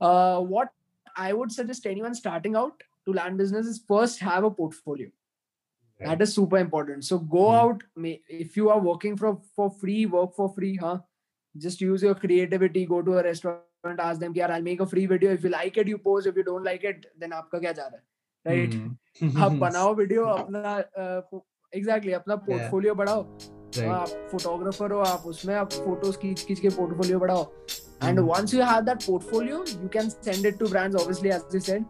uh, what I would suggest anyone starting out to land business is first have a portfolio. Right. That is super important. So go Hmm. out. may- If you are working for for free, work for free, huh? Just use your creativity. Go to a restaurant. Ask them, "Yeah, I'll make a free video. If you like it, you post. If you don't like it, then आपका क्या जा रहा है? Right? Hmm. आप बनाओ video अपना exactly अपना portfolio बढ़ाओ Right. आप फोटोग्राफर हो आप उसमें आप फोटोज खींच खींच के पोर्टफोलियो बढ़ाओ and hmm. once you have that portfolio, you can send it to brands, obviously, as you said.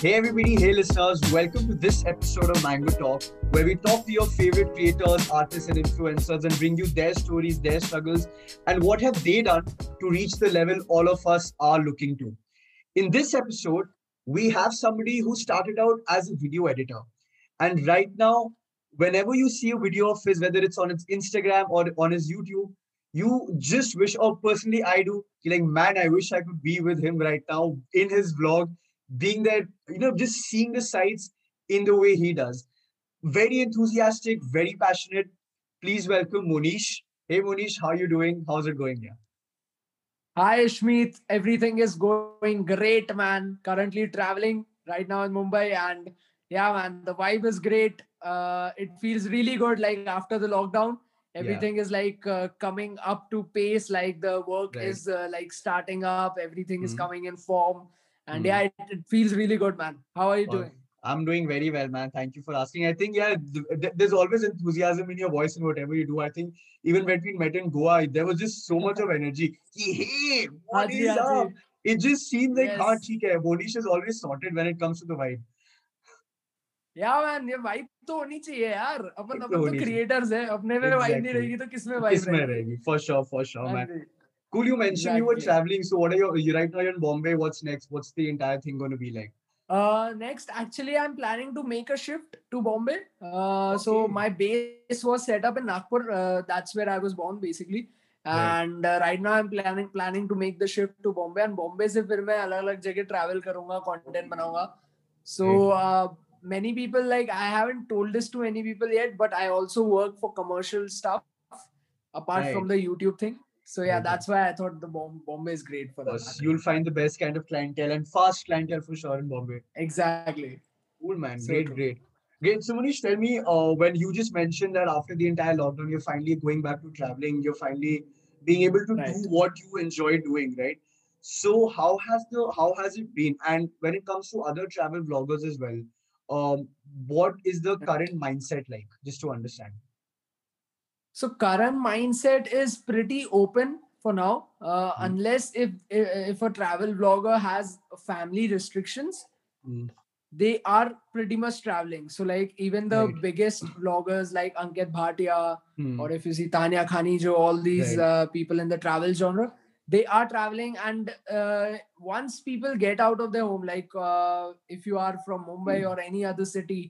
Hey everybody, hey listeners, welcome to this episode of Mango Talk, where we talk to your favorite creators, artists, and influencers and bring you their stories, their struggles, and what have they done to reach the level all of us are looking to. In this episode, we have somebody who started out as a video editor. And right now, whenever you see a video of his, whether it's on his Instagram or on his YouTube, you just wish, or personally, I do, like, man, I wish I could be with him right now in his vlog being there, you know, just seeing the sights in the way he does. Very enthusiastic, very passionate. Please welcome Monish. Hey Monish, how you doing? How's it going? Yeah. Hi Shmeet, everything is going great, man. Currently traveling right now in Mumbai, and yeah, man, the vibe is great. Uh, it feels really good. Like after the lockdown, everything is like uh, coming up to pace. Like the work Right. is uh, like starting up. Everything is Mhm. coming in form, and Mhm. yeah, it, it feels really good, man. How are you Wow. doing? I'm doing very well, man. Thank you for asking. I think, yeah, th- th- there's always enthusiasm in your voice in whatever you do. I think even when we met in Goa, there was just so much of energy. Ki, Hey, what Haji, is up? Haji. It just seems like, हाँ, Yes. ठीक है. Monish is always sorted when it comes to the vibe. Yeah, man, ये vibe तो होनी चाहिए यार. अपन तो अपन तो होनी चाहिए। creators है. अपने में vibe नहीं Exactly. रहेगी तो किसमें vibe Kisme रहेगी? रहेगी. For sure, for sure, हाँ man. Ji. Cool, you mentioned you were Exactly. traveling. So, what are your, you right now you're in Bombay? What's next? What's the entire thing going to be like? Uh, next, actually, I'm planning to make a shift to Bombay. Uh, so Okay. my base was set up in Nagpur. Uh, that's where I was born, basically. Right. And uh, right now, I'm planning planning to make the shift to Bombay. And Bombay से फिर मैं अलग अलग जगह travel करूँगा, content बनाऊँगा. So uh, many people like I haven't told this to many people yet, but I also work for commercial stuff apart from the YouTube thing. So yeah, Right. that's why I thought the Bom- Bombay is great for that. You'll find the best kind of clientele and fast clientele for sure in Bombay. Exactly. Cool, man. So great, true. great. Great. So, Manish, tell me uh, when you just mentioned that after the entire lockdown, you're finally going back to traveling, you're finally being able to Right. do what you enjoy doing, right? So, how has the how has it been? And when it comes to other travel vloggers as well, um, what is the current mindset like? Just to understand. So current mindset is pretty open for now, uh, Hmm. unless if if a travel blogger has family restrictions, Hmm. they are pretty much traveling. So like even the Right. biggest bloggers like Ankit Bhatia Hmm. or if you see Tanya Khanijow, all these Right. uh, people in the travel genre, they are traveling. And uh, once people get out of their home, like uh, if you are from Mumbai or any other city,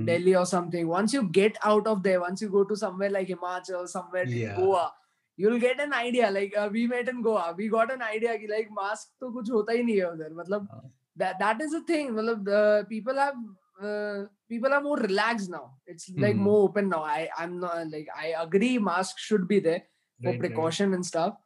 Hmm. Delhi or something, once you get out of there, once you go to somewhere like Himachal, somewhere Yeah. in Goa, you'll get an idea. Like uh, we met in Goa, we got an idea कि like mask तो कुछ होता ही नहीं है उधर. मतलब हाँ. that that is a thing. मतलब the people have uh, people are more relaxed now. It's like Mhm. more open now. I I'm not like I agree mask should be there for Right, precaution right. and stuff.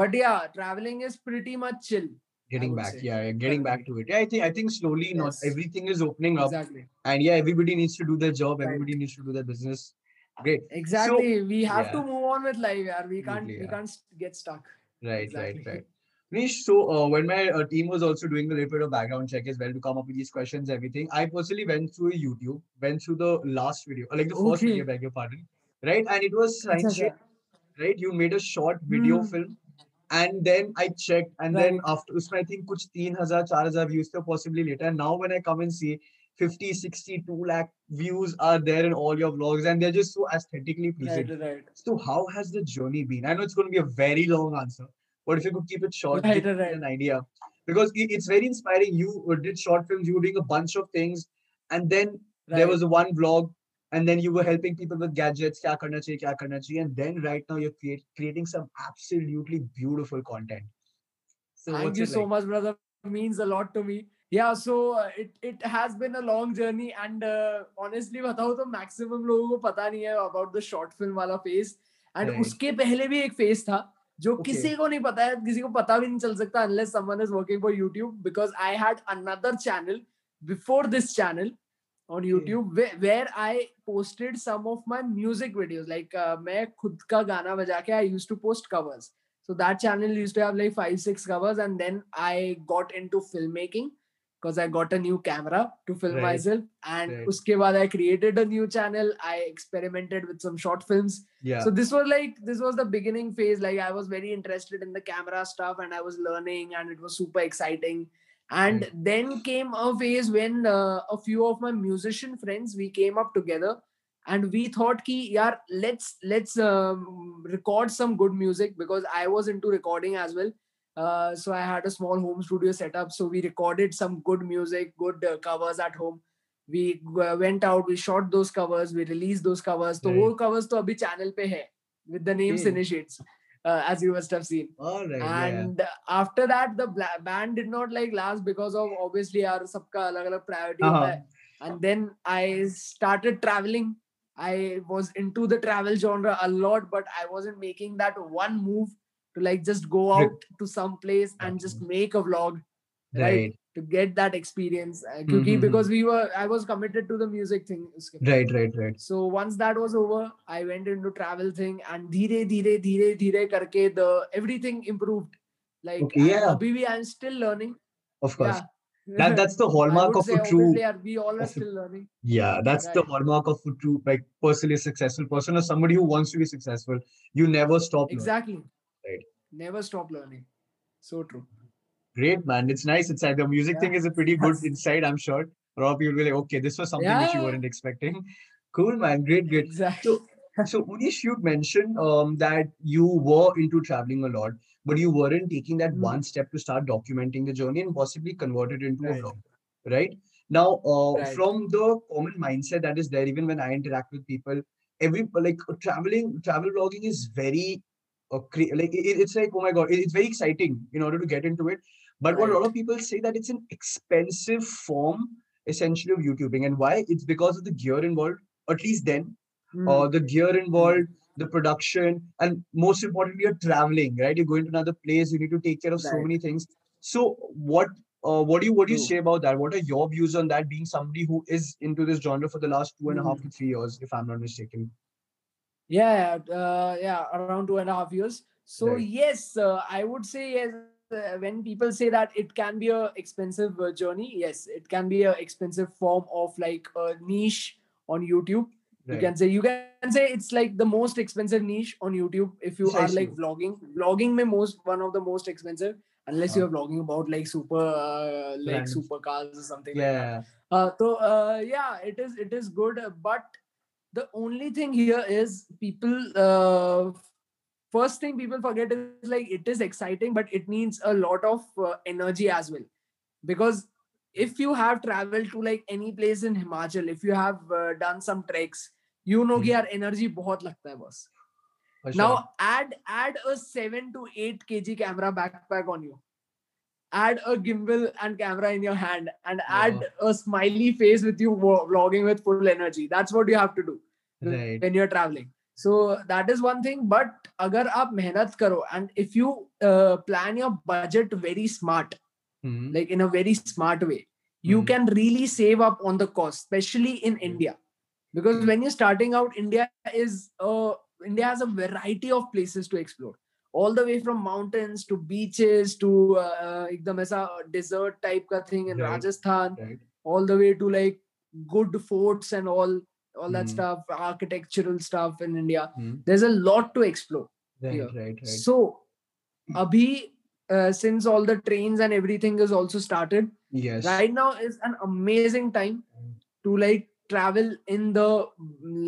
But yeah, traveling is pretty much chill. Getting back, say. yeah, yeah, getting back to it. Yeah, I think I think slowly, not everything is opening up, Exactly. and yeah, everybody needs to do their job. Right. Everybody needs to do their business. Great. Exactly. we have yeah. to move on with life. Yeah. We can't Absolutely, we yeah. can't get stuck. Right, Exactly. right, right. Nish, so uh, when my uh, team was also doing a little bit of background check as well to come up with these questions, everything, I personally went through YouTube, went through the last video, uh, like the first Okay. video, beg your pardon, right? And it was science right? You made a short video Hmm. film, and then I checked, and then after, I think kuch 3000, 4000 views th possibly later. And now when I come and see 50, 60, 2 lakh views are there in all your vlogs, and they're just so aesthetically pleasing. Right, right. So how has the journey been? I know it's going to be a very long answer, but if you could keep it short, Right, give right. an idea. Because it's very inspiring. You uh, did short films, you were doing a bunch of things, and then there was one vlog, and then you were helping people with gadgets, kya karna chahiye, kya karna chahiye, and then right now you're create, creating some absolutely beautiful content. So Thank you so like? much, brother. it Means a lot to me. yeah so uh, it it has been a long journey and uh, honestly बताऊँ तो maximum लोगों को पता नहीं है about the short film वाला phase and Right. उसके पहले भी एक phase था जो Okay. किसी को नहीं पता है किसी को पता भी नहीं चल सकता unless someone is working for YouTube because I had another channel before this channel on. YouTube where, where I posted some of my music videos like uh, मैं खुद का गाना बजा के I used to post covers so that channel used to have like five six covers and then I got into filmmaking because I got a new camera to film Right. myself and Right. uske baad I created a new channel I experimented with some short films Yeah. so this was like this was the beginning phase like i was very interested in the camera stuff and i was learning and it was super exciting and Right. then came a phase when uh, a few of my musician friends we came up together and we thought ki yaar let's let's um, record some good music because i was into recording as well uh, so i had a small home studio setup so we recorded some good music good uh, covers at home we uh, went out we shot those covers we released those covers तो वो Right. covers तो अभी channel पे है with the name Okay. Cineshades uh, as you must have seen. All right. And yeah. after that, the band did not like last because of obviously our sabka alag alag priority. Uh-huh. And then I started traveling. I was into the travel genre a lot, but I wasn't making that one move to like just go out to some place and just mm-hmm. make a vlog right, Right. to get that experience uh, क्योंकि Mhm. because we were I was committed to the music thing उसके Right. Right. Right. so once that was over i went into travel thing and धीरे धीरे धीरे धीरे करके the everything improved like Okay, and yeah. abhi bhi i'm still learning Of course. yeah That that's the I hallmark would of say a true. obviously, yeah, we all are of a- still learning Yeah, that's the Right. hallmark of a true, like, personally successful person or somebody who wants to be successful. You never stop. learning. exactly Right. never stop learning so true Great, man. It's nice. inside. the music thing is a pretty good insight, I'm sure. Rob, lot of people will be like, okay, this was something which you weren't expecting. Cool, man. Great, great. exactly So, Unish, you mentioned um, that you were into traveling a lot, but you weren't taking that Mm. one step to start documenting the journey and possibly convert it into Right. a vlog, right? Now, uh, Right. from the common mindset that is there, even when I interact with people, every like traveling, travel vlogging is very, uh, cre- like it- it's like oh my god, it- it's very exciting in order to get into it. But what a lot of people say that it's an expensive form essentially of YouTubing, and why? It's because of the gear involved. At least then, Mm. uh, the gear involved, the production, and most importantly, you're traveling, right? You're going to another place. You need to take care of so many things. So, what, uh, what do you, what do you say about that? What are your views on that? Being somebody who is into this genre for the last two and a half Mm. to three years, if I'm not mistaken. yeah uh, yeah around two and a half years so Right. yes uh, i would say yes when people say that it can be a expensive uh, journey yes it can be a expensive form of like a niche on youtube you can say you can say it's like the most expensive niche on youtube if you are like vlogging vlogging may most one of the most expensive unless Uh-huh. you're vlogging about like super uh, like Brands. supercars or something like that Yeah. uh, so uh, yeah, it is it is good, uh, but the only thing here is people first thing people forget is like it is exciting but it needs a lot of uh, energy as well because if you have traveled to like any place in himachal if you have uh, done some treks you know mm-hmm. ki energy bahut lagta hai bas now add add a 7 to 8 kg camera backpack on you add a gimbal and camera in your hand and oh. add a smiley face with you vlogging with full energy that's what you have to do right. when you're traveling so that is one thing. But agar aap mehnat karo, and if you uh, plan your budget very smart, Mhm. like in a very smart way, you Mhm. can really save up on the cost, especially in India. Because Mhm. when you're starting out, India is uh, India has a variety of places to explore. All the way from mountains to beaches to uh, ekdam aisa desert type ka thing in Right. Rajasthan, Right. all the way to like good forts and all all that Mhm. stuff, architectural stuff in India. Mhm. There's a lot to explore. Right. Yeah. Right. Right. So, abhi, uh, since all the trains and everything is also started, Yes. right now is an amazing time Mm. to like travel in the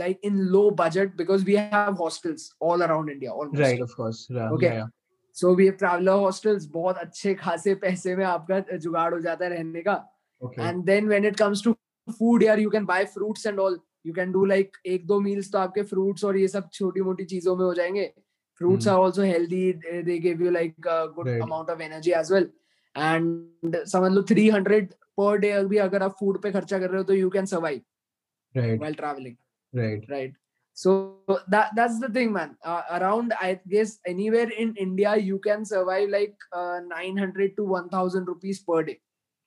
like in low budget because we have hostels all around India almost. Right. Of course. Yeah. Okay. Yeah. So we have traveler hostels. बहुत अच्छे खासे पैसे में आपका जुगाड़ हो जाता है रहने का. Okay. And then when it comes to food, यार you can buy fruits and all. you can do like एक दो मील्स तो आपके फ्रूट्स और ये सब छोटी मोटी चीज़ों में हो जाएँगे। Fruits are also healthy they give you like good amount of energy as well and समझ लो थ्री हंड्रेड पर डे भी अगर आप फ़ूड पे खर्चा कर रहे हो तो you can survive well travelling right right so that's the thing man around I guess anywhere in India you can survive like nine hundred to one thousand rupees per day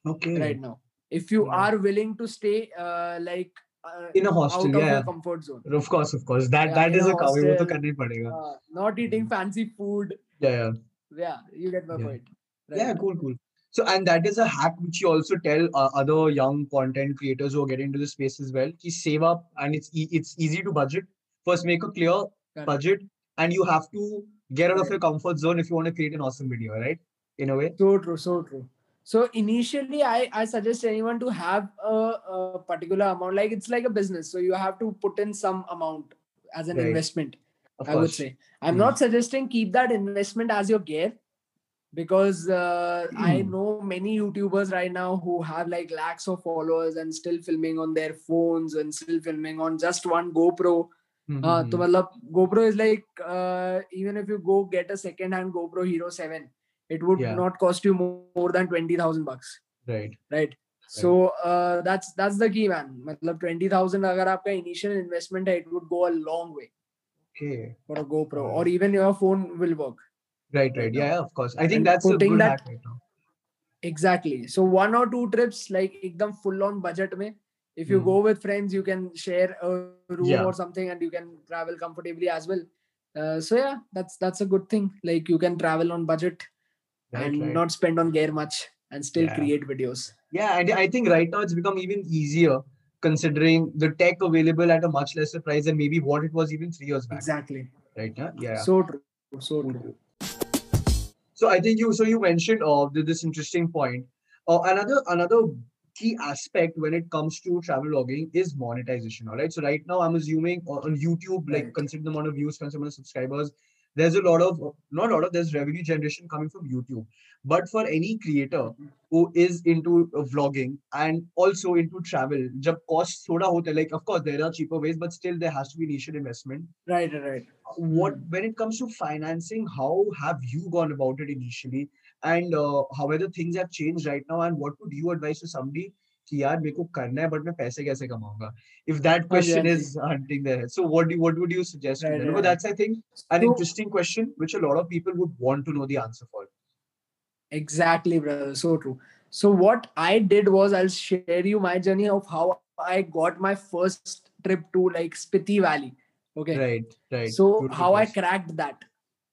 right now if you are willing to stay like uh, in a uh, hostel, yeah. comfort zone. Of course, of course. That yeah, that is a hostel, wo to karna hi padega. Uh, not eating fancy food. Yeah, yeah. Yeah, you get my yeah. point. Right. Yeah, cool, cool. So, and that is a hack which you also tell uh, other young content creators who are getting into the space as well. to save up, and it's e- it's easy to budget. First, make a clear Correct. budget, and you have to get out right. of your comfort zone if you want to create an awesome video, right? In a way. So true, so true so initially i i suggest anyone to have a, a, particular amount like it's like a business so you have to put in some amount as an right. investment of i course. would say i'm mm. not suggesting keep that investment as your gear because uh, mm. i hmm. know many youtubers right now who have like lakhs of followers and still filming on their phones and still filming on just one gopro mm-hmm. uh, hmm, hmm. so, GoPro is like uh, even if you go get a second hand GoPro Hero 7, it would Yeah. not cost you more, more than 20000 bucks Right. right so uh, that's that's the key man मतलब 20000 अगर आपका initial investment है it would go a long way Okay. for a GoPro Alright. or even your phone will work Right. Right. Yeah. yeah, Of course. I think And that's a putting good that- hack right now. exactly so one or two trips like एकदम full on budget में if you Hmm. go with friends you can share a room Yeah. or something and you can travel comfortably as well uh, so yeah that's that's a good thing like you can travel on budget Right. and right. not spend on gear much and still Yeah. create videos Yeah, and I think right now it's become even easier considering the tech available at a much lesser price than maybe what it was even three years back. exactly Right? Yeah. Yeah. so true so true So I think you so you mentioned uh, this interesting point. Uh, another another key aspect when it comes to travel vlogging is monetization. All right. So right now I'm assuming uh, on YouTube, like Right. consider the amount of views, consider the amount of subscribers. There's a lot of not a lot of there's revenue generation coming from YouTube. But for any creator who is into vlogging and also into travel, jab cost thoda hota, like of course there are cheaper ways, but still there has to be initial investment. Right right what when it comes to financing how have you gone about it initially? And uh, how whether things have changed right now? And what would you advise to somebody कि यार मेरे को करना है but मैं पैसे कैसे कमाऊंगा if that question हाँ is hunting there so what do what would you suggest to Right, them right, because that's i think an So- interesting question which a lot of people would want to know the answer for exactly brother so true so what i did was i'll share you my journey of how i got my first trip to like spiti valley okay right right so Beautiful how i place. cracked that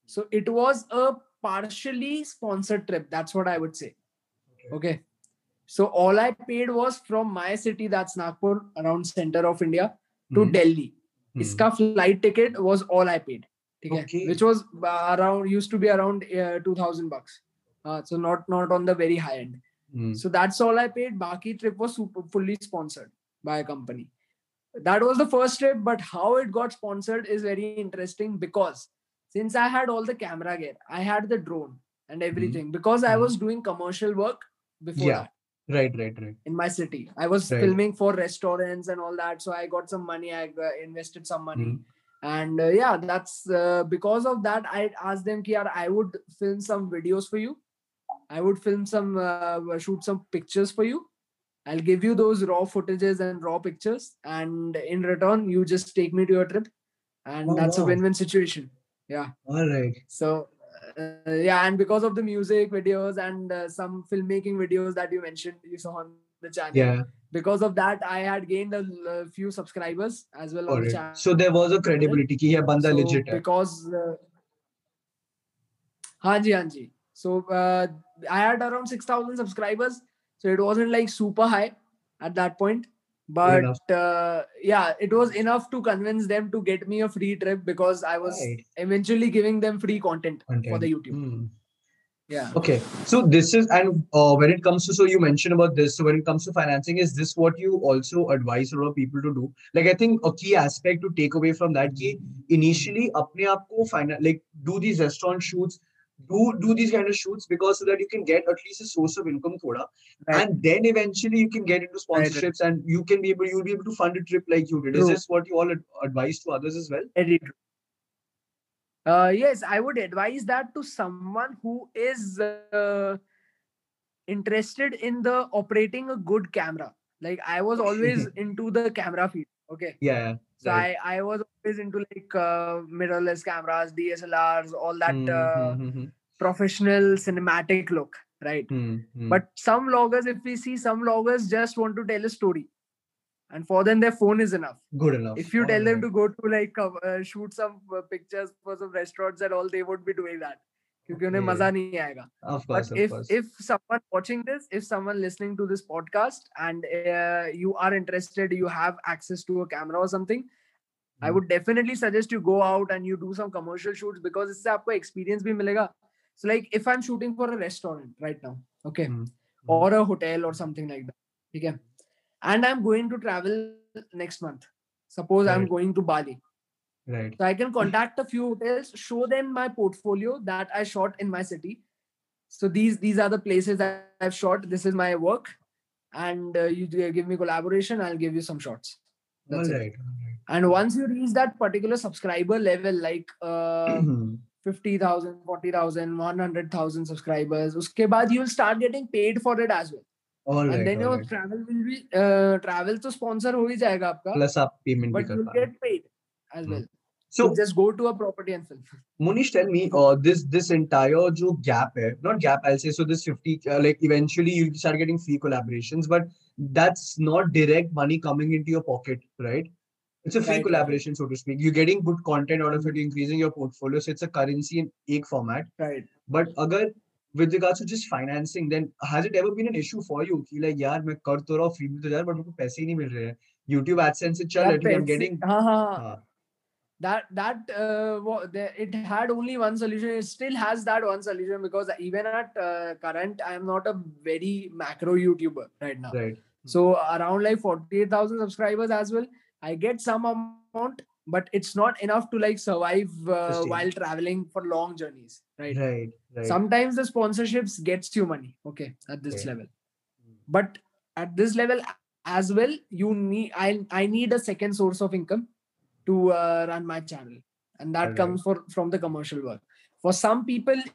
so it was a partially sponsored trip that's what i would say Okay. okay so all i paid was from my city that's nagpur around center of india to Hmm, delhi hmm. iska flight ticket was all i paid okay, which was uh, around used to be around uh, 2000 bucks uh, so not not on the very high end Hmm, so that's all I paid. Baki trip was super fully sponsored by a company. That was the first trip, but how it got sponsored is very interesting because since I had all the camera gear, I had the drone and everything because I Mhm. was doing commercial work before Yeah. that right right right in my city. I was Right. filming for restaurants and all that, so I got some money. I invested some money. Mhm. And uh, yeah, that's uh, because of that. I asked them, "Ki, I would film some videos for you. I would film some, uh, shoot some pictures for you. I'll give you those raw footages and raw pictures, and in return, you just take me to your trip, and Oh, that's wow. a win-win situation. Yeah. All right So uh, yeah and because of the music videos and uh, some filmmaking videos that you mentioned you saw on the channel yeah because of that i had gained a, a few subscribers as well All on right. the channel so there was a credibility ki yeah banda so legit hai. because uh, hanji hanji so uh, i had around 6000 subscribers so it wasn't like super high at that point but uh, yeah it was enough to convince them to get me a free trip because i was right. eventually giving them free content, content. for the youtube mm. yeah okay so this is and uh, when it comes to so you mentioned about this so when it comes to financing is this what you also advise a lot of people to do like i think a key aspect to take away from that key initially apne aapko final like do these restaurant shoots do do these kind of shoots because so that you can get at least a source of income thoda, Right. and then eventually you can get into Right, right. sponsorships and you can be able you'll be able to fund a trip like you did. Is this what you all ad- advise to others as well? Very true. Uh, yes, I would advise that to someone who is uh, interested in the operating a good camera. Like I was always into the camera field. Okay. Yeah. So right. I, I was always into like uh, mirrorless cameras, DSLRs, all that uh, Mm-hmm. professional cinematic look, right? Mm-hmm. But some vloggers, if we see some vloggers just want to tell a story, and for them their phone is enough. good enough. If you tell them to go to like uh, shoot some uh, pictures for some restaurants and all, they would be doing that. क्योंकि उन्हें yeah. मज़ा नहीं आएगा। But if if someone watching this if someone listening to this podcast and you are interested you have access to a camera और something I would definitely suggest you go out and you do some commercial shoots because इससे आपको experience भी मिलेगा। So like if I am shooting for a restaurant right now okay और a hotel और something like that ठीक है? And I am going to travel next month suppose I am going to Bali right. so I can contact a few hotels, show them my portfolio that I shot in my city. So these these are the places that I've shot. This is my work, and uh, you do- give me collaboration. I'll give you some shots. That's All it. right. all right. And once you reach that particular subscriber level, like uh, Hmm. 50,000, 40,000, 100,000 subscribers, uske baad you'll start getting paid for it as well. all right. and then all your right. travel will be uh, travel to sponsor हो ही जाएगा आपका, Plus आप payment भी but कर you'll पा रहे हो. get paid as Hmm. well. So So just go to a property and film. Munish, tell me, uh, this this entire jo gap hai, not gap, I'll say, so this 50, uh, like eventually you start getting free collaborations, but that's not direct money coming into your pocket, right? It's a free Right, right. collaboration, so to speak. You're getting good content out of it, you're increasing your portfolio, so it's a currency in एक format. Right. But agar with regards to just financing, then has it ever been an issue for you? कि like यार मैं कर तो रहा हूँ free भी तो जा रहा हूँ, but मेरे को पैसे ही नहीं मिल रहे हैं. YouTube AdSense से चल That at least I'm pencil- getting. हाँ, हाँ, हाँ. that that uh, it had only one solution. It still has that one solution because even at uh, current i am not a very macro youtuber right now. Right. so around like 48000 subscribers as well. I get some amount but it's not enough to like survive uh, while traveling for long journeys right? Right. Right. sometimes the sponsorships gets you money okay at this level. But at this level as well you need i i need a second source of income to uh, run my channel and that Alright. comes for from the commercial work for some people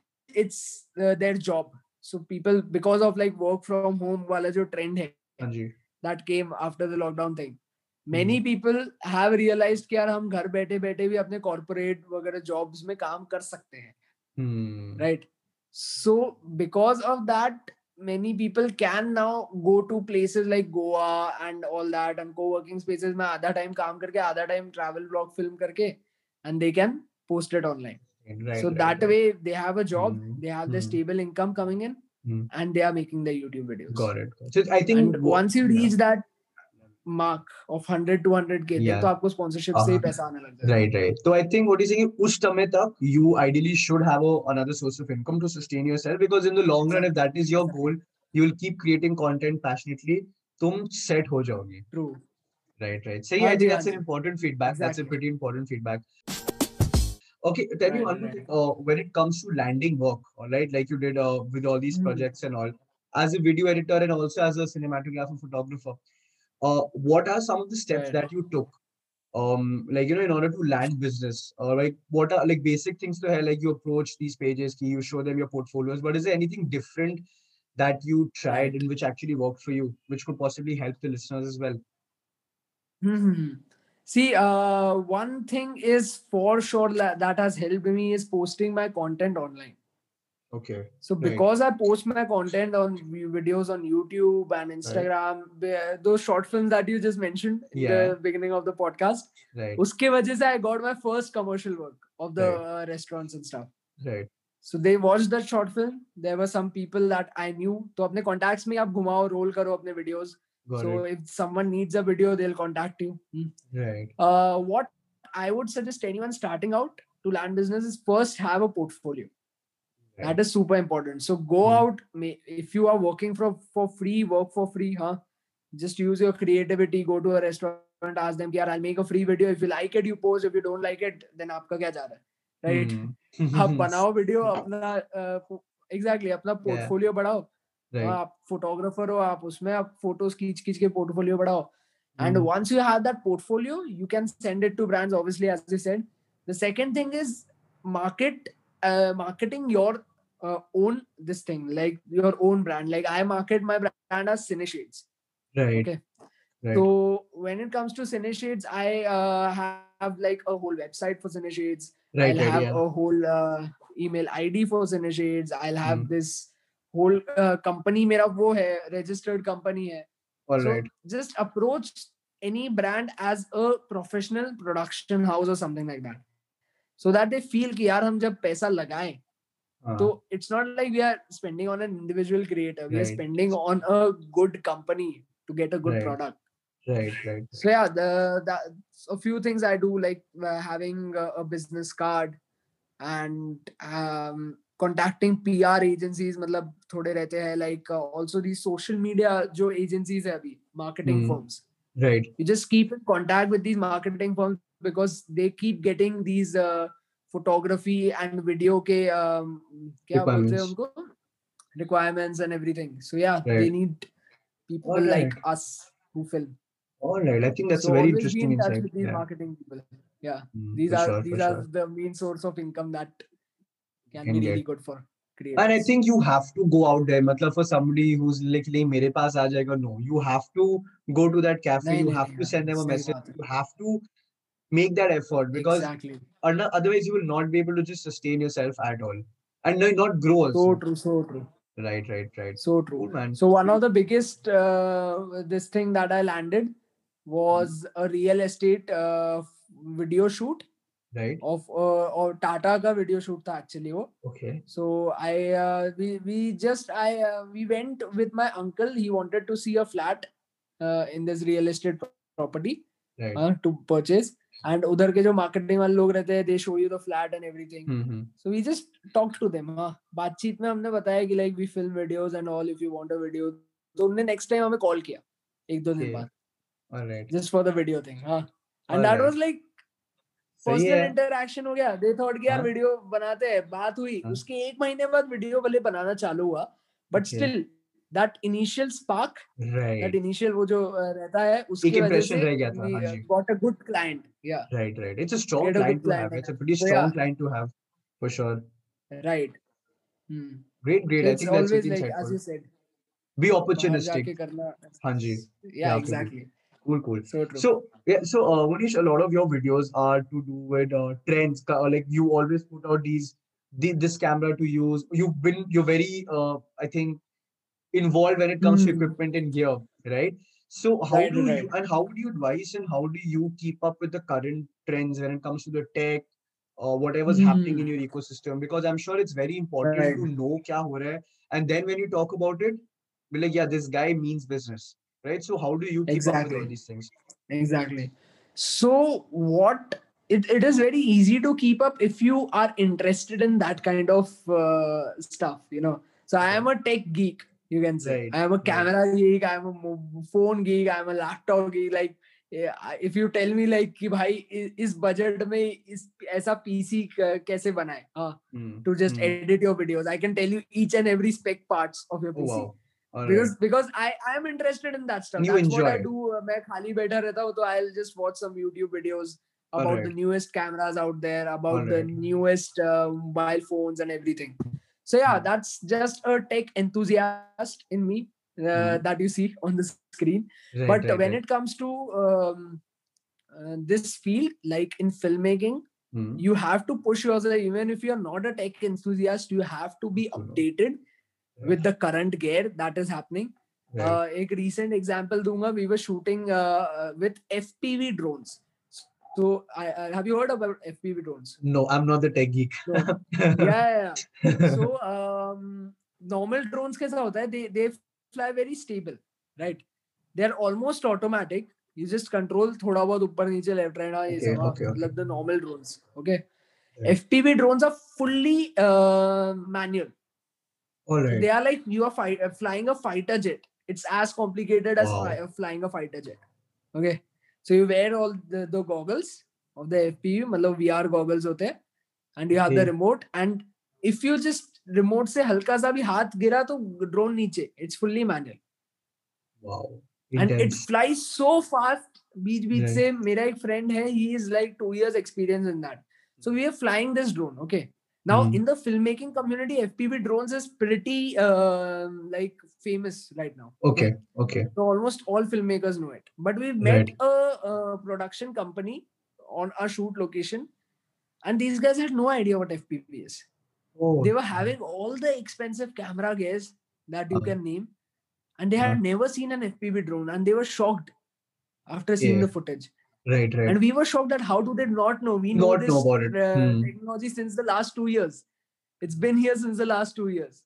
it's uh, their job so people because of like work from home wala jo trend hai हाँ जी. that came after the lockdown thing many people have realized कि यार हम घर बैठे बैठे भी अपने corporate वगैरह jobs में काम कर सकते हैं Hmm. right so because of that many people can now go to places like goa and all that and co-working spaces में आधा time काम करके आधा time travel vlog film करके and they can post it online Right. so right, that right. way they have a job Hmm, they have their hmm. stable income coming in Hmm. and they are making their youtube videos Got it. got it. So I think and wo- once you yeah. reach that mark of 100 to 100 k Yeah. तो आपको sponsorship से ही Uh-huh. पैसा आने लग जाएगा Right, right. So I think what you're saying, उस समय तक you ideally should have a, another source of income to sustain yourself because in the long run, if that is your goal, you will keep creating content passionately. तुम set हो जाओगे. true Right, right. So yeah, हाँ I think हाँ that's an important feedback. exactly. That's a pretty important feedback. Okay, tell right, me one more right. thing. Uh, when it comes to landing work, all right, like you did uh, with all these Hmm. projects and all, as a video editor and also as a cinematographer, photographer, uh, what are some of the steps Right. that you took? Um, like you know, in order to land business, or like what are like basic things to have? Like you approach these pages, ki you show them your portfolios, but is there anything different that you tried and which actually worked for you, which could possibly help the listeners as well? Hmm. See, uh, one thing is for sure that, that has helped me is posting my content online okay so because right. i post my content on videos on youtube and instagram right. those short films that you just mentioned yeah. in the beginning of the podcast right uske wajah se i got my first commercial work of the right. uh, restaurants and stuff right so they watched that short film there were some people that i knew to apne contacts mein aap ghumao roll karo apne videos got so it. if someone needs a video they'll contact you hmm. right uh, what i would suggest anyone starting out to land business is first have a portfolio Right. That is super important. So go Hmm. out. may- If you are working for for free, work for free, huh? Just use your creativity. Go to a restaurant, ask them, "Yeah, I'll make a free video. If you like it, you post. If you don't like it, then आपका क्या जा रहा है, right? Hmm. आप बनाओ video अपना exactly अपना portfolio बढ़ाओ Right. आप फोटोग्राफर हो आप उसमें आप फोटोज खींच खींच के पोर्टफोलियो बढ़ाओ and Mhm. once you have that portfolio you can send it to brands obviously as you said the second thing is market uh, marketing your uh, own this thing like your own brand. Like i market my brand as cineshades right. Okay. right. So when it comes to cineshades i uh, have like a whole website for cineshades right i'll right have yeah. a whole uh, email id for cineshades i'll have Hmm. this whole uh, company mera wo hai registered company hai. All so right. just approach any brand as a professional production house or something like that so that they feel कि यार हम जब पैसा लगाएं हाँ, so it's not like we are spending on an individual creator we are Right. spending on a good company to get a good Right. product right right so yeah the that's a few things i do like uh, having a, a business card and um contacting pr agencies मतलब थोड़े रहते हैं like uh, also these social media जो agencies है अभी marketing Hmm. firms right you just keep in contact with these marketing firms because they keep getting these uh, photography and video ke um, kya bolte hain unko? Requirements and everything. So yeah right. they need people right. like us who film. All right i think that's so very interesting be in touch with these yeah. marketing people. Yeah mm, these are sure, these are sure. the main source of income that can, can be really good for creators. and i think you have to go out there. Matlab for somebody who's like nahi mere paas aa jayega. No you have to go to that cafe. You have to send them a message. you have to make that effort because exactly. otherwise you will not be able to just sustain yourself at all. And not grow also. so true so true. Right right right. So true. Man. So one of the biggest uh, this thing that i landed was mm-hmm. a real estate uh, video shoot right. of uh, or tata ka video shoot tha actually wo. Okay. So i uh, we we just i uh, we went with my uncle. He wanted to see a flat uh, in this real estate property. To purchase and उधर के जो marketing वाले लोग रहते हैं they show you the flat and everything so we just talk to them बातचीत में हमने बताया कि like we film videos and all if you want a video तो उन्होंने नेक्स्ट टाइम हमें कॉल किया एक दो दिन बाद। Alright just for the video thing हाँ। And that was like personal interaction हो। गया। दे थॉट कि यार वीडियो बनाते हैं बात हुई। उसके एक महीने बाद वीडियो भले बनाना चालू हुआ। But still that initial spark right that initial वो जो अ, रहता है उसकी वजह impression से रह गया था, हाँ जी। गॉट अ गुड क्लाइंट या right right it's a strong Get a good client to client, have it's a yeah. pretty So, strong yeah. client to have for sure right Hmm. great great i it's think that's always really like as you insightful said be बाहर opportunistic जाके करना हाँ जी yeah Yeah, exactly cool cool so true So yeah, so uh, Manish, a lot of your videos are to do with uh, trends. ka- Like you always put out these, the, this camera to use. You've been you're very uh, I think involved when it comes to Hmm. equipment and gear, right? So how Right, do right. you and how do you advise and how do you keep up with the current trends when it comes to the tech or whatever's happening in Hmm. your ecosystem? Because I'm sure it's very important Right. to know kya ho raha hai. And then when you talk about it, be like, yeah, this guy means business, right? So how do you keep up with all these things? exactly so what it, it is very easy to keep up if you are interested in that kind of uh, stuff you know so i am a tech geek you can say right. i am a camera right. geek i am a phone geek i am a laptop geek like yeah, if you tell me if you tell me like कि भाई इस budget में इस uh, mm. to just mm. edit your videos i can tell you each and every spec parts of your pc oh, wow. right. because because I I am interested in that stuff you that's enjoy. what I do मैं खाली बैठा रहता हूँ तो I'll just watch some YouTube videos about right. the newest cameras out there about right. the newest uh, mobile phones and everything so yeah hmm. that's just a tech enthusiast in me uh, mm. that you see on the screen right, but right, when right. it comes to um, uh, this field like in filmmaking mm. you have to push yourself even if you're not a tech enthusiast you have to be hmm. updated yeah. with the current gear that is happening right. uh, a recent example dunga we were shooting uh, uh with fpv drones so, I, I, have you heard about FPV drones? No, I'm not the tech geek. No. yeah, yeah. So, um, normal drones, kaisa hota hai? They, they fly very stable, right? They're almost automatic. You just control thoda bahut upar niche left right ah, okay, okay, okay. like the normal drones. Okay. Yeah. FPV drones are fully uh, manual. All right. They are like you are fi- flying a fighter jet. It's as complicated as wow. fly- flying a fighter jet. Okay. So you wear all the, the goggles of the FPV, मतलब VR goggles होते हैं, and you have the remote. And if you just remote से हल्का सा भी हाथ गिरा तो drone नीचे. It's fully manual. Wow. And it flies so fast. Beach beach Right. से मेरा एक friend है, he is like two years experience in that. So we are flying this drone, okay. Now, Hmm. in the filmmaking community, FPV drones is pretty uh, like famous right now. Okay. Okay. So almost all filmmakers know it. But we met Right. a, a production company on a shoot location, and these guys had no idea what FPV is. Oh. They were having all the expensive camera gears that you Uh-huh. can name, and they had never seen an FPV drone, and they were shocked after seeing Yeah. the footage. Right. Right. And we were shocked at how do they not know? We know Not this know about it. uh, Hmm. technology since the last two years. It's been here since the last two years.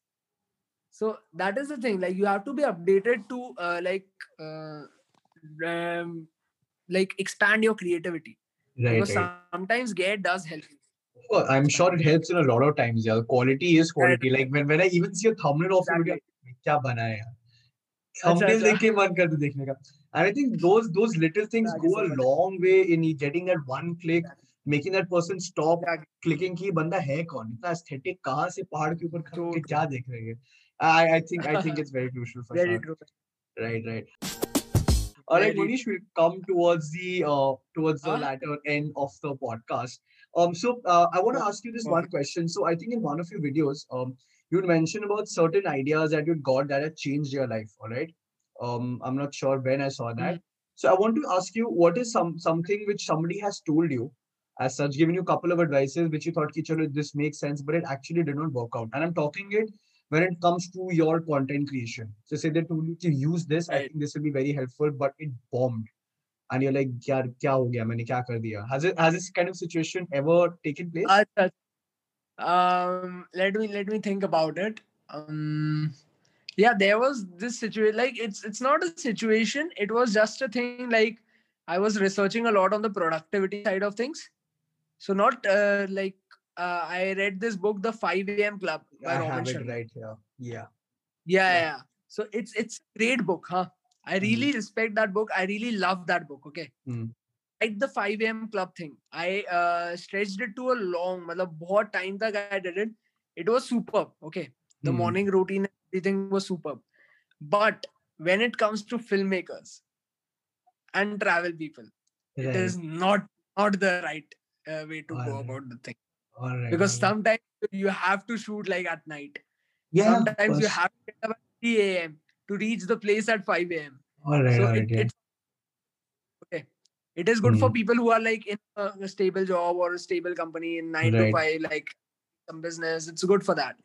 So that is the thing. Like you have to be updated to uh, like uh, um, like expand your creativity Right. because Right. sometimes gear does help you. Well, I'm sure it helps in a lot of times. Yeah, quality is quality. Like when, when I even see a thumbnail of a video, Exactly. क्या बना है यार? Thumbnail अच्छा। देख के मन करता है देखने का. And I think those those little things Exactly, go a so long way in getting that one click, making that person stop Exactly. clicking कि बंदा है कौन? इतना aesthetic कहाँ से पहाड़ के ऊपर खड़ के True, क्या देख रहे हैं? I I think I think it's very crucial for Very sure. true. Right, right. All right, Very Manish, we'll come towards the uh, towards the Ah. latter end of the podcast. Um, so uh, I want to ask you this one Okay. question. So I think in one of your videos, um, you'd mentioned about certain ideas that you'd got that had changed your life. All right. Um, I'm not sure when I saw that. So I want to ask you, what is some something which somebody has told you, as such, given you a couple of advices which you thought, "Ki, chalo, this makes sense, but it actually did not work out. And I'm talking it when it comes to your content creation. So say they told you to use this, I think this will be very helpful, but it bombed. And you're like, yaar, kya ho gaya? Maine kya kar diya? Has it has this kind of situation ever taken place? Acha, um let me let me think about it um yeah there was this situation like it's it's not a situation it was just a thing like i was researching a lot on the productivity side of things so not uh, like uh, i read this book the 5 am club by I Robin have it Sharma. right here. Yeah. yeah, Yeah. yeah yeah so it's it's a great book huh i really respect that book i really love that book okay Hmm. like the 5 a.m. club thing. I uh, stretched it to a long, मतलब बहुत time तक I did it. It was superb. Okay, the Hmm. morning routine, everything was superb. But when it comes to filmmakers and travel people, it Right. is not not the right uh, way to go Alright. about the thing. All right. Because all right. sometimes you have to shoot like at night. yeah, sometimes you have to get up at 3 a.m. to reach the place at 5 a.m. All right. so all right. it, yeah. it's okay it is good for Hmm. people who are like in a, a stable job or a stable company in nine to five like some business it's good for that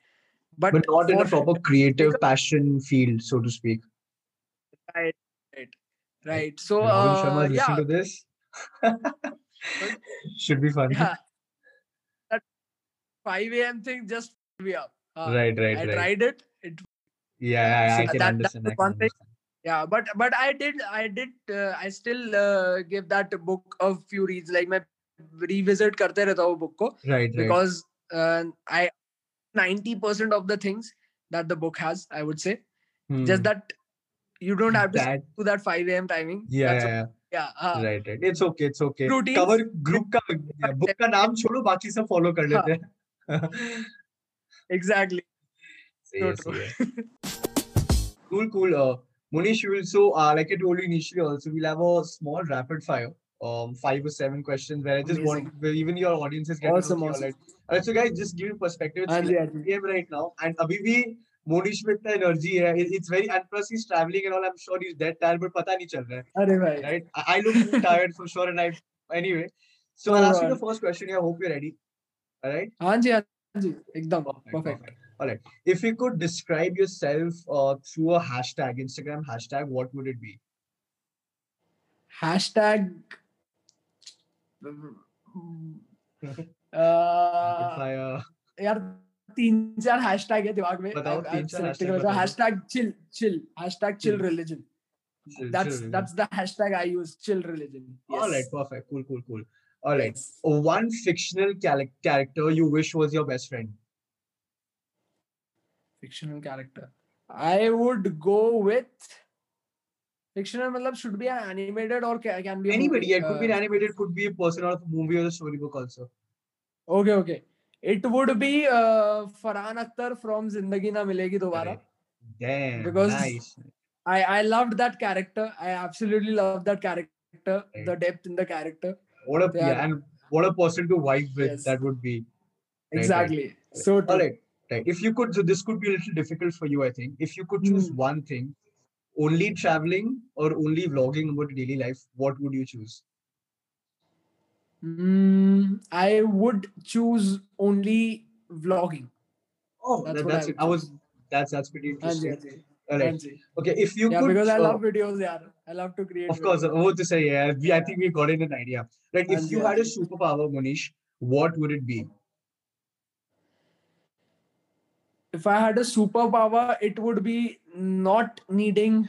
but, but not in a for- proper creative because- passion field, so to speak. right right right so Robin Sharma uh, is listening yeah to this. Should be fun. yeah that 5 a.m thing just f- me up Uh, Right, right, i right. tried it it Yeah, I, I So can that- understand. I that's can one thing. understand. yeah but but i did i did uh, i still uh, give that book a few reads like मैं revisit करते रहता हूँ book को Right, right. because uh, I 90% of the things that the book has, I would say, Hmm. just that you don't have to that. do that 5 a.m. timing. Yeah, That's yeah, okay. yeah. uh, right, right. It's okay, it's okay. Routines. Cover group का yeah, book का नाम छोड़ो बाकी सब follow कर लेते हैं. Exactly. सही So है, true. सही है. Cool, cool. Uh, Munish, we will so uh, like I told you initially, also we'll have a small rapid fire, um, five or seven questions where I just want Amazing. where even your audiences get Awesome, to know. awesome. Right. Alright, so guys, just give you perspective. It's हाँ जी, हाँ 11 जी. p.m. right now, and अभी भी Monish में इतना energy है. It- It's very and plus he's traveling and all. I'm sure he's dead tired, but पता नहीं चल रहा है. अरे भाई. right? I, I look too tired for sure, and I anyway. So I'll ask you the first question here. I hope you're ready. All right. हाँ जी, हाँ जी. एकदम Perfect. perfect. perfect. All right. If you could describe yourself uh, through a hashtag, Instagram hashtag, what यार तीन चार hashtag है दिमाग में बताओ, तीन चार chill hashtag chill Chill. religion Chill, that's that's the hashtag I use chill religion Yes. All right. Perfect. Cool. Cool. Cool. All right. Yes. One fictional char- character you wish was your best friend. fictional character I would go with fictional मतलब should be an animated or can be Anybody. movie, it could be an uh, animated, could be a person of a movie or a storybook also. okay okay it would be uh, Farhan Akhtar from Zindagi Na Milegi Dobara Damn. Because- nice. I I loved that character I absolutely loved that character Right. the depth in the character What a yeah, and what a person to vibe with Yes. that would be. exactly. Right, So. All right. Right. If you could, so this could be a little difficult for you, I think. If you could choose Hmm. one thing, only traveling or only vlogging about daily life, what would you choose? Mm, I would choose only vlogging. Oh, That's that, that's I it. I was that's that's pretty interesting. hanji, All right. Okay, if you Yeah, could, because I uh, love videos, yeah. I love to create. of course, videos. what to say? Yeah, we, I think we got in an idea. Like, if you had a superpower, Manish, what would it be? If I had a superpower, it would be not needing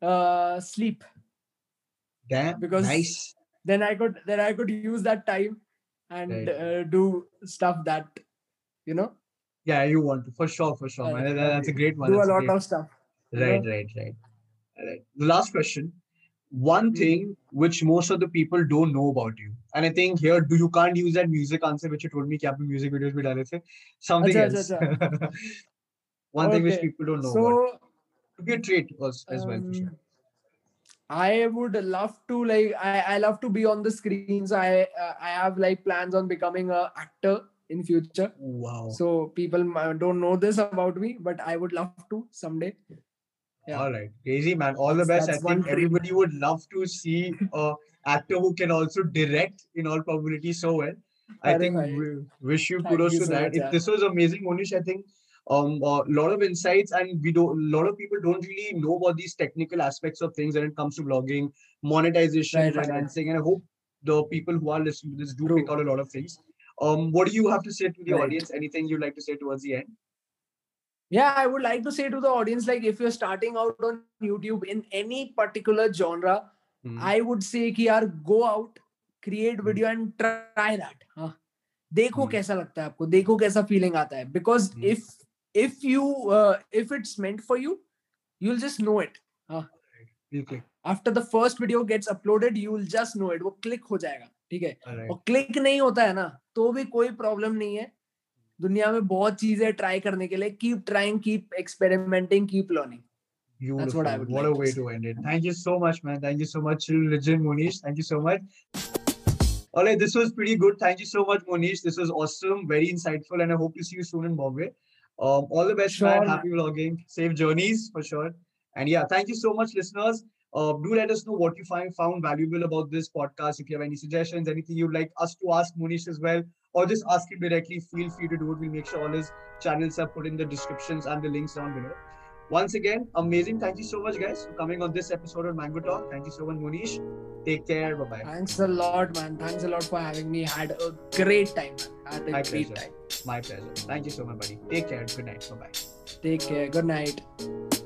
uh, sleep. Damn, Because- nice. Then I could then I could use that time and Right. uh, do stuff that you know Yeah, you want to for sure, for sure, man. That's a great one. do a lot great- of stuff. you Right, know? right, right. All right. The last question one hmm. thing which most of the people don't know about you. And I think here do you can't use that music answer which you told me that music videos bhi. Something else. One okay. thing which people don't know so, about. To be a trait as, as um, well. For sure. Um, I would love to like I, I love to be on the screens. I uh, I have like plans on becoming a actor in future. Wow. So people uh, don't know this about me, but I would love to someday yeah. All right. Crazy man. All the best. That's I think everybody would love to see a actor who can also direct in all probability so well. I think we wish you kudos you to so that. much, If yaar. this was amazing, Monish, I think um a lot of insights and we don't a lot of people don't really know about these technical aspects of things when it comes to vlogging, monetization, Right, right, right. financing, and I hope the people who are listening to this do True. pick out a lot of things. Um, what do you have to say to the Right. audience? Anything you'd like to say towards the end? Yeah i would like to say to the audience like if you're starting out on youtube in any particular genre Hmm. i would say कि यार go out create Hmm. video and try that हाँ. देखो Hmm. कैसा लगता है आपको देखो कैसा फीलिंग आता है because Hmm. if if you uh, if it's meant for you you'll just know it We'll click. after the first video gets uploaded you will just know it वो click हो जाएगा ठीक है right. और click नहीं होता है ना तो भी कोई प्रॉब्लम नहीं है दुनिया में बहुत चीज़ें ट्राई करने के लिए keep trying keep experimenting keep learning Beautiful. what I would what like a way to end it. Thank you so much, man. Thank you so much, Legend Monish. Thank you so much. All right, this was pretty good. Thank you so much, Monish. This was awesome, very insightful, and I hope to see you soon in Bombay. Um, all the best, Sure, man. Happy vlogging. Safe journeys for sure. And yeah, thank you so much, listeners. Uh, do let us know what you find found valuable about this podcast. If you have any suggestions, anything you'd like us to ask Monish as well, or just ask him directly, feel free to do it. We'll make sure all his channels are put in the descriptions and the links down below. Once again, amazing. Thank you so much, guys, for coming on this episode of Mango Talk. Thank you so much, Monish. Take care. Bye bye. Thanks a lot, man. Thanks a lot for having me. Had a great time. Had a My great pleasure. time. My pleasure. Thank you so much, buddy. Take care. Good night. Bye bye. Take care. Good night.